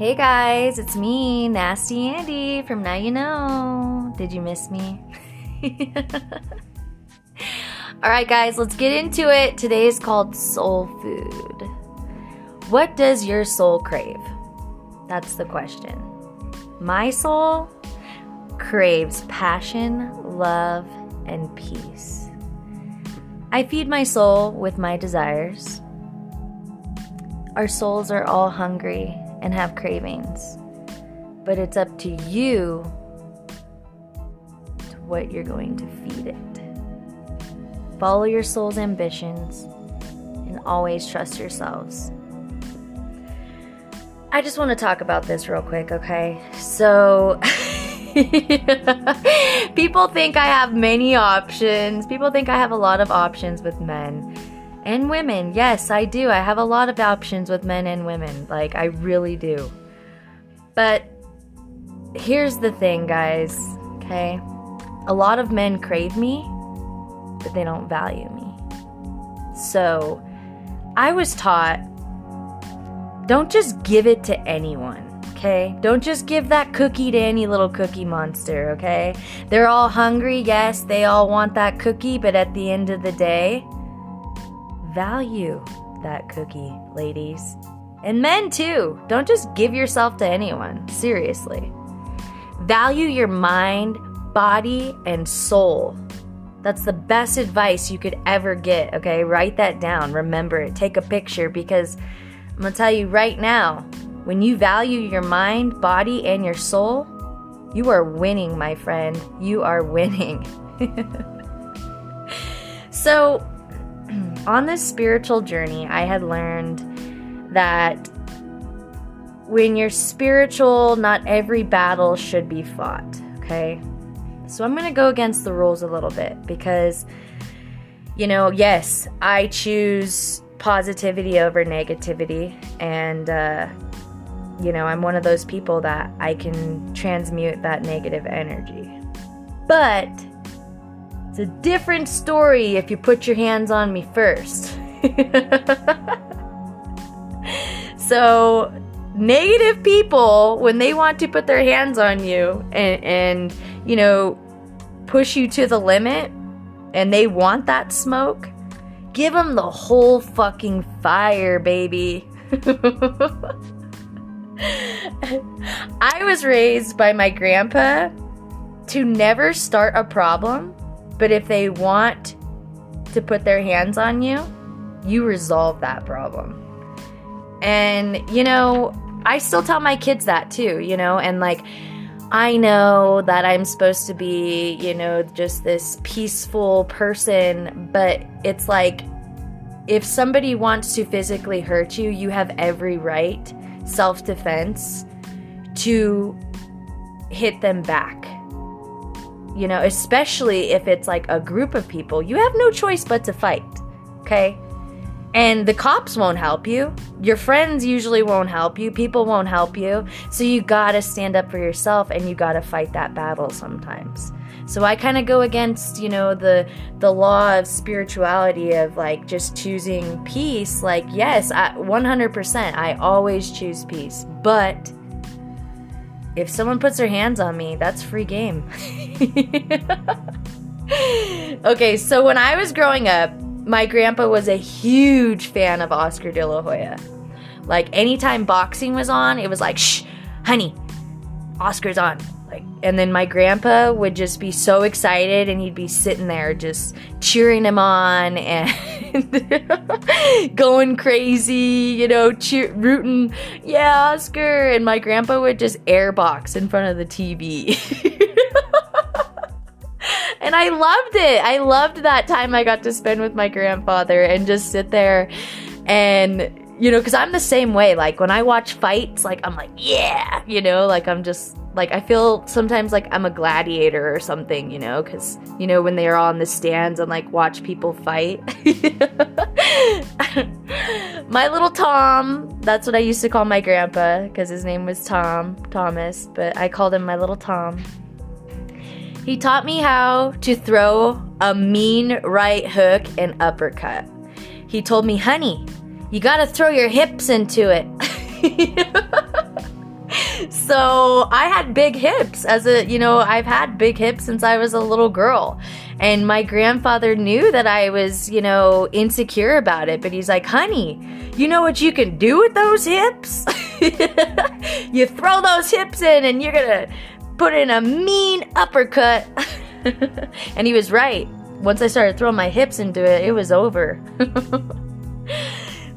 Hey guys, it's me, Nasty Andy from Now You Know. Did you miss me? All right, guys, let's get into it. Today is called Soul Food. What does your soul crave? That's the question. My soul craves passion, love, and peace. I feed my soul with my desires. Our souls are all hungry and have cravings, but it's up to you to what you're going to feed it. Follow your soul's ambitions and always trust yourselves. I just want to talk about this real quick, okay? So, people think I have many options. People think I have a lot of options with men and women. Yes, I do. I have a lot of options with men and women. Like, I really do. But here's the thing, guys, okay? A lot of men crave me, but they don't value me. So, I was taught don't just give it to anyone. Okay? Don't just give that cookie to any little cookie monster, okay? They're all hungry, yes, they all want that cookie, but at the end of the day, value that cookie, ladies. And men too. Don't just give yourself to anyone. Seriously. Value your mind, body, and soul. That's the best advice you could ever get, okay? Write that down. Remember it. Take a picture because I'm gonna tell you right now when you value your mind, body, and your soul, you are winning, my friend. You are winning. so, on this spiritual journey, I had learned that when you're spiritual, not every battle should be fought, okay? So I'm going to go against the rules a little bit because, you know, yes, I choose positivity over negativity. And, uh, you know, I'm one of those people that I can transmute that negative energy. But a different story if you put your hands on me first. so, negative people, when they want to put their hands on you and, and, you know, push you to the limit and they want that smoke, give them the whole fucking fire, baby. I was raised by my grandpa to never start a problem but if they want to put their hands on you, you resolve that problem. And, you know, I still tell my kids that too, you know, and like, I know that I'm supposed to be, you know, just this peaceful person, but it's like if somebody wants to physically hurt you, you have every right, self defense, to hit them back you know, especially if it's like a group of people, you have no choice but to fight, okay? And the cops won't help you. Your friends usually won't help you. People won't help you. So you gotta stand up for yourself and you gotta fight that battle sometimes. So I kind of go against, you know, the the law of spirituality of like just choosing peace. Like, yes, I, 100%, I always choose peace. But if someone puts their hands on me, that's free game. okay, so when I was growing up, my grandpa was a huge fan of Oscar de la Hoya. Like anytime boxing was on, it was like, shh, honey, Oscar's on. Like, and then my grandpa would just be so excited and he'd be sitting there just cheering him on and going crazy, you know, cheer, rooting, yeah, Oscar. And my grandpa would just airbox in front of the TV. and I loved it. I loved that time I got to spend with my grandfather and just sit there and you know, because I'm the same way. Like when I watch fights, like I'm like, yeah, you know, like I'm just like I feel sometimes like I'm a gladiator or something, you know, because you know when they're on the stands and like watch people fight. my little Tom, that's what I used to call my grandpa because his name was Tom Thomas, but I called him my little Tom. He taught me how to throw a mean right hook and uppercut. He told me, honey, you gotta throw your hips into it. so I had big hips as a, you know, I've had big hips since I was a little girl. And my grandfather knew that I was, you know, insecure about it, but he's like, honey, you know what you can do with those hips? you throw those hips in and you're gonna put in a mean uppercut. and he was right. Once I started throwing my hips into it, it was over.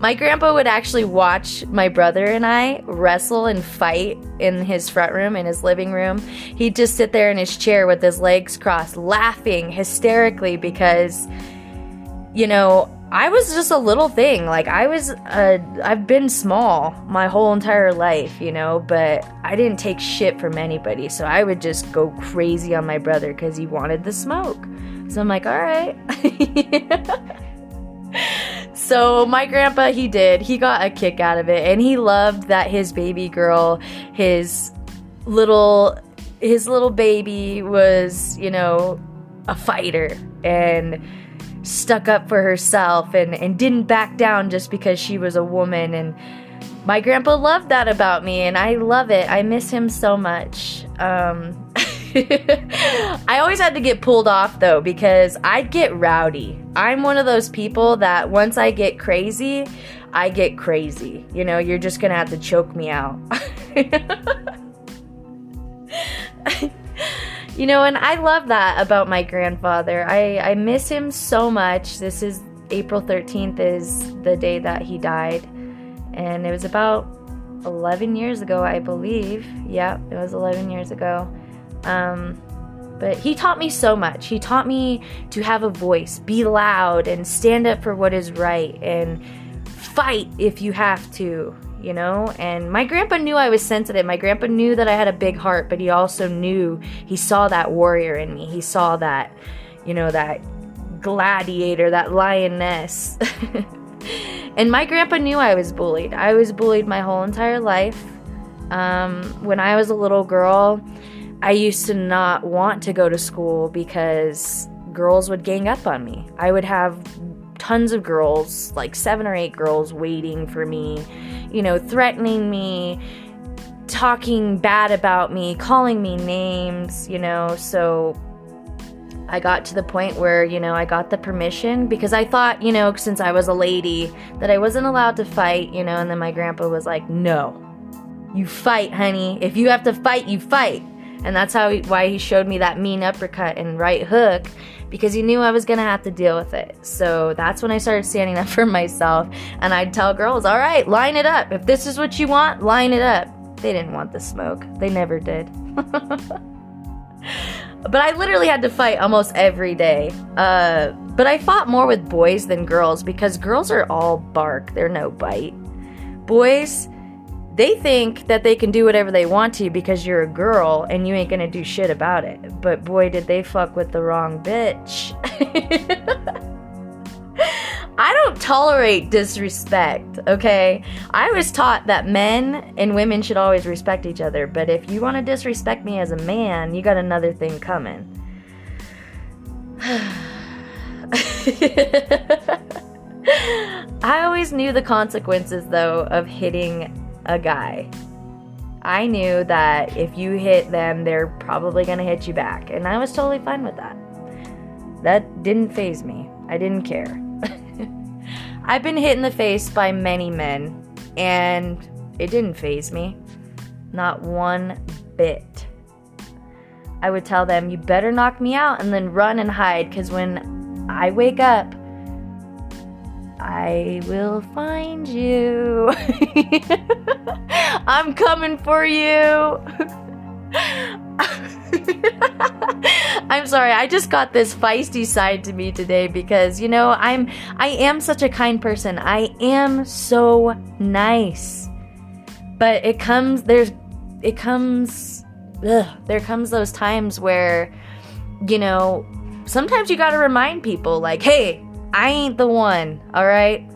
My grandpa would actually watch my brother and I wrestle and fight in his front room, in his living room. He'd just sit there in his chair with his legs crossed, laughing hysterically because, you know, I was just a little thing. Like, I was, uh, I've been small my whole entire life, you know, but I didn't take shit from anybody. So I would just go crazy on my brother because he wanted the smoke. So I'm like, all right. so my grandpa he did. He got a kick out of it and he loved that his baby girl his little his little baby was you know a fighter and stuck up for herself and, and didn't back down just because she was a woman. And my grandpa loved that about me and i love it. I miss him so much. Um, I always had to get pulled off though because I'd get rowdy. I'm one of those people that once I get crazy, I get crazy. You know, you're just gonna have to choke me out. you know, and I love that about my grandfather. I, I miss him so much. This is April 13th, is the day that he died. And it was about 11 years ago, I believe. Yeah, it was 11 years ago. Um, but he taught me so much. He taught me to have a voice, be loud, and stand up for what is right, and fight if you have to, you know? And my grandpa knew I was sensitive. My grandpa knew that I had a big heart, but he also knew he saw that warrior in me. He saw that, you know, that gladiator, that lioness. and my grandpa knew I was bullied. I was bullied my whole entire life. Um, when I was a little girl, I used to not want to go to school because girls would gang up on me. I would have tons of girls, like seven or eight girls, waiting for me, you know, threatening me, talking bad about me, calling me names, you know. So I got to the point where, you know, I got the permission because I thought, you know, since I was a lady, that I wasn't allowed to fight, you know, and then my grandpa was like, no, you fight, honey. If you have to fight, you fight. And that's how he, why he showed me that mean uppercut and right hook because he knew I was going to have to deal with it. So that's when I started standing up for myself and I'd tell girls, "All right, line it up. If this is what you want, line it up." They didn't want the smoke. They never did. but I literally had to fight almost every day. Uh, but I fought more with boys than girls because girls are all bark, they're no bite. Boys, they think that they can do whatever they want to because you're a girl and you ain't gonna do shit about it. But boy, did they fuck with the wrong bitch. I don't tolerate disrespect, okay? I was taught that men and women should always respect each other, but if you want to disrespect me as a man, you got another thing coming. I always knew the consequences, though, of hitting a guy. I knew that if you hit them, they're probably going to hit you back. And I was totally fine with that. That didn't faze me. I didn't care. I've been hit in the face by many men, and it didn't faze me. Not one bit. I would tell them, you better knock me out and then run and hide, because when I wake up, I will find you. I'm coming for you. I'm sorry. I just got this feisty side to me today because you know, I'm I am such a kind person. I am so nice. But it comes there's it comes ugh, there comes those times where you know, sometimes you got to remind people like, "Hey, I ain't the one, all right?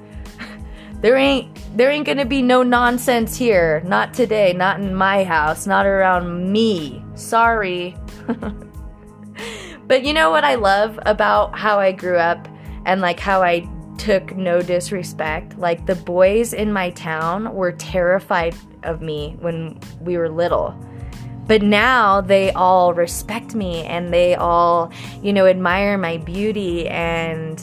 there ain't there ain't to be no nonsense here. Not today, not in my house, not around me. Sorry. but you know what I love about how I grew up and like how I took no disrespect? Like the boys in my town were terrified of me when we were little but now they all respect me and they all, you know, admire my beauty and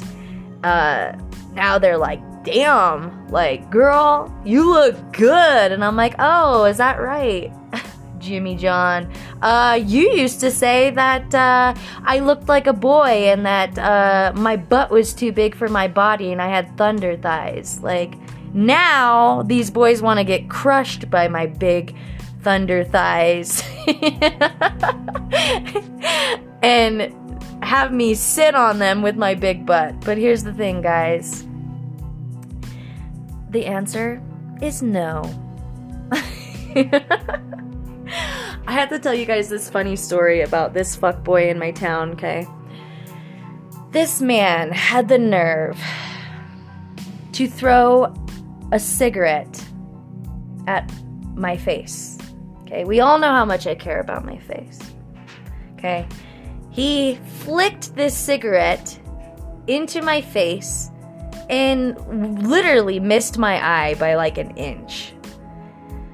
uh now they're like, "Damn, like girl, you look good." And I'm like, "Oh, is that right?" Jimmy John. Uh, you used to say that uh, I looked like a boy and that uh, my butt was too big for my body and I had thunder thighs. Like, now these boys want to get crushed by my big thunder thighs and have me sit on them with my big butt. But here's the thing, guys the answer is no. I have to tell you guys this funny story about this fuckboy in my town, okay? This man had the nerve to throw a cigarette at my face. Okay, we all know how much I care about my face. Okay, he flicked this cigarette into my face and literally missed my eye by like an inch.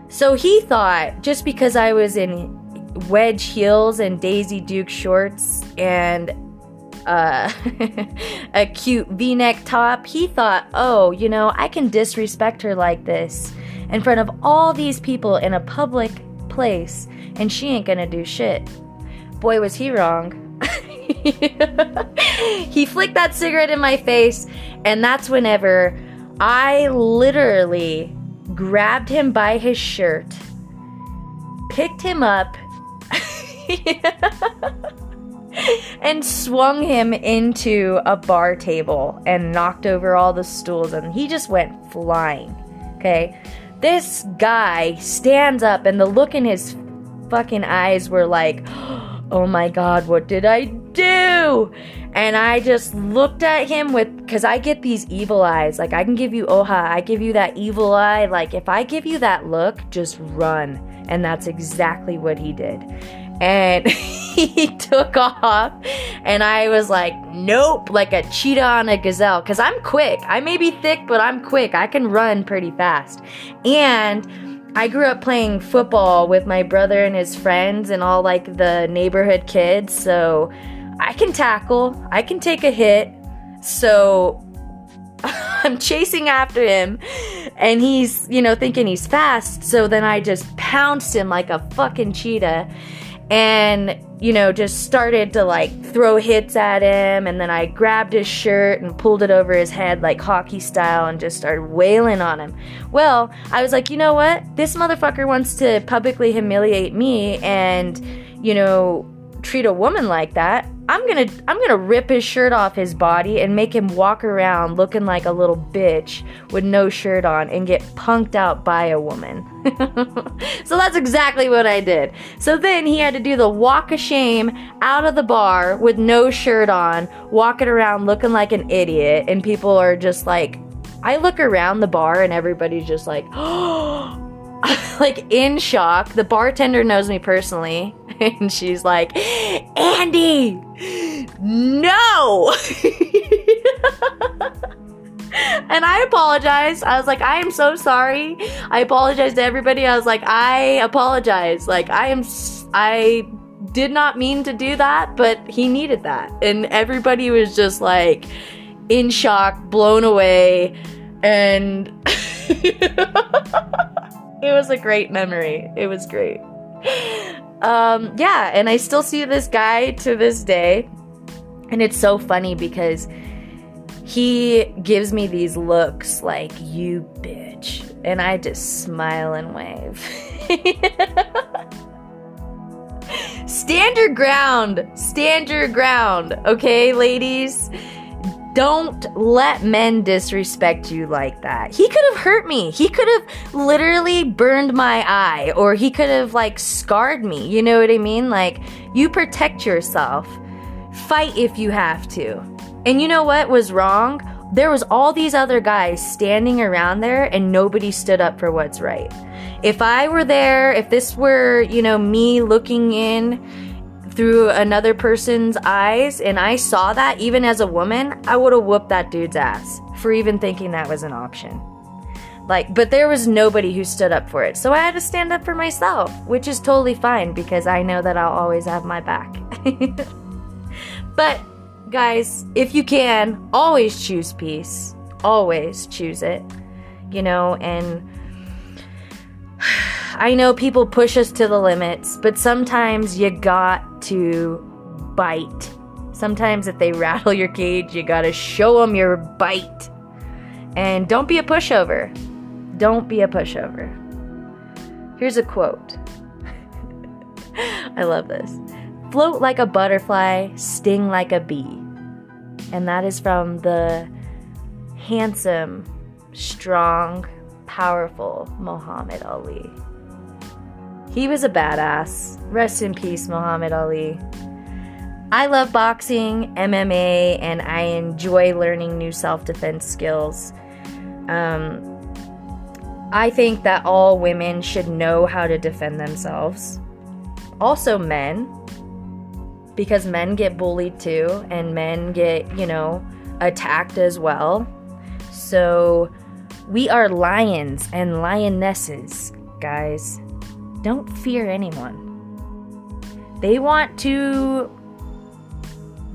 So he thought just because I was in wedge heels and Daisy Duke shorts and uh, a cute v neck top, he thought, oh, you know, I can disrespect her like this in front of all these people in a public place and she ain't gonna do shit. Boy, was he wrong. he flicked that cigarette in my face, and that's whenever I literally grabbed him by his shirt, picked him up, and swung him into a bar table and knocked over all the stools, and he just went flying. Okay? This guy stands up, and the look in his fucking eyes were like, oh my god, what did I do? And I just looked at him with, because I get these evil eyes. Like, I can give you oha, I give you that evil eye. Like, if I give you that look, just run. And that's exactly what he did. And he took off, and I was like, nope, like a cheetah on a gazelle. Because I'm quick. I may be thick, but I'm quick. I can run pretty fast. And I grew up playing football with my brother and his friends and all like the neighborhood kids. So I can tackle, I can take a hit. So I'm chasing after him and he's, you know, thinking he's fast. So then I just pounced him like a fucking cheetah and, you know, just started to like throw hits at him. And then I grabbed his shirt and pulled it over his head like hockey style and just started wailing on him. Well, I was like, you know what? This motherfucker wants to publicly humiliate me and, you know, treat a woman like that. I'm gonna I'm gonna rip his shirt off his body and make him walk around looking like a little bitch with no shirt on and get punked out by a woman. so that's exactly what I did. So then he had to do the walk of shame out of the bar with no shirt on, walking around looking like an idiot, and people are just like I look around the bar and everybody's just like oh, like in shock. The bartender knows me personally and she's like, Andy, no. and I apologized. I was like, I am so sorry. I apologize to everybody. I was like, I apologize. Like, I am, I did not mean to do that, but he needed that. And everybody was just like in shock, blown away. And it was a great memory. It was great um, yeah, and I still see this guy to this day. And it's so funny because he gives me these looks like, you bitch. And I just smile and wave. Stand your ground. Stand your ground. Okay, ladies? Don't let men disrespect you like that. He could have hurt me. He could have literally burned my eye or he could have like scarred me. You know what I mean? Like, you protect yourself. Fight if you have to. And you know what was wrong? There was all these other guys standing around there and nobody stood up for what's right. If I were there, if this were, you know, me looking in through another person's eyes and I saw that even as a woman, I would have whooped that dude's ass for even thinking that was an option. Like, but there was nobody who stood up for it. So I had to stand up for myself, which is totally fine because I know that I'll always have my back. but, guys, if you can, always choose peace. Always choose it. You know, and I know people push us to the limits, but sometimes you got to bite. Sometimes if they rattle your cage, you gotta show them your bite. And don't be a pushover. Don't be a pushover. Here's a quote. I love this. Float like a butterfly, sting like a bee. And that is from the handsome, strong, powerful Muhammad Ali. He was a badass. Rest in peace, Muhammad Ali. I love boxing, MMA, and I enjoy learning new self defense skills. Um, I think that all women should know how to defend themselves. Also, men, because men get bullied too, and men get, you know, attacked as well. So, we are lions and lionesses, guys. Don't fear anyone. They want to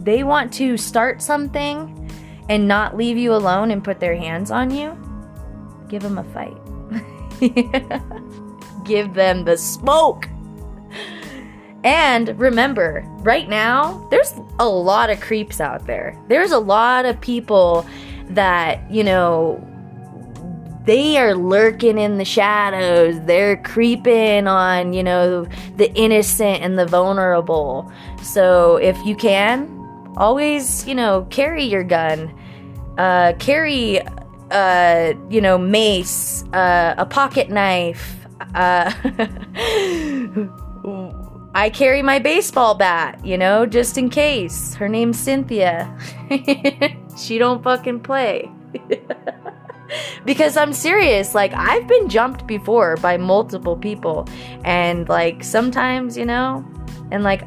they want to start something and not leave you alone and put their hands on you. Give them a fight. Give them the smoke. And remember, right now, there's a lot of creeps out there. There's a lot of people that, you know, they are lurking in the shadows. They're creeping on, you know, the innocent and the vulnerable. So if you can, always, you know, carry your gun. Uh, carry uh, you know, mace, uh, a pocket knife. Uh, I carry my baseball bat, you know, just in case. Her name's Cynthia. she don't fucking play. because I'm serious, like I've been jumped before by multiple people and like sometimes, you know, and like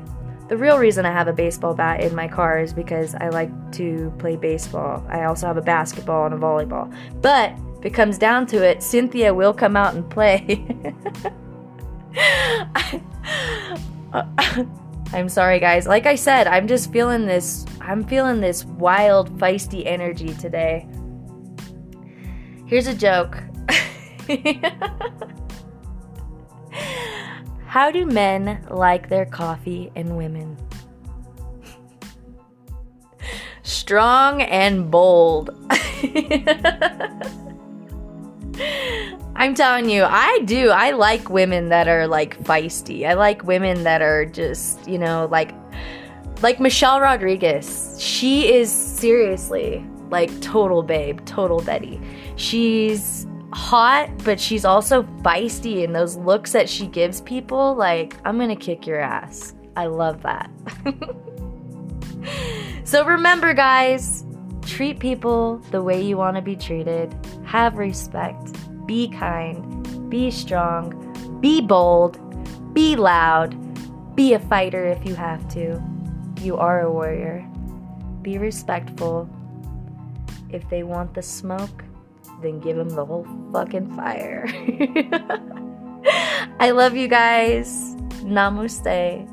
the real reason I have a baseball bat in my car is because I like to play baseball. I also have a basketball and a volleyball. But if it comes down to it, Cynthia will come out and play. I'm sorry guys. Like I said, I'm just feeling this I'm feeling this wild feisty energy today. Here's a joke. How do men like their coffee and women? Strong and bold. I'm telling you, I do. I like women that are like feisty. I like women that are just, you know, like like Michelle Rodriguez. She is seriously like total babe, total Betty. She's hot, but she's also feisty, and those looks that she gives people, like, I'm gonna kick your ass. I love that. so remember, guys, treat people the way you want to be treated, have respect, be kind, be strong, be bold, be loud, be a fighter if you have to. You are a warrior. Be respectful. If they want the smoke, then give him the whole fucking fire. I love you guys. Namaste.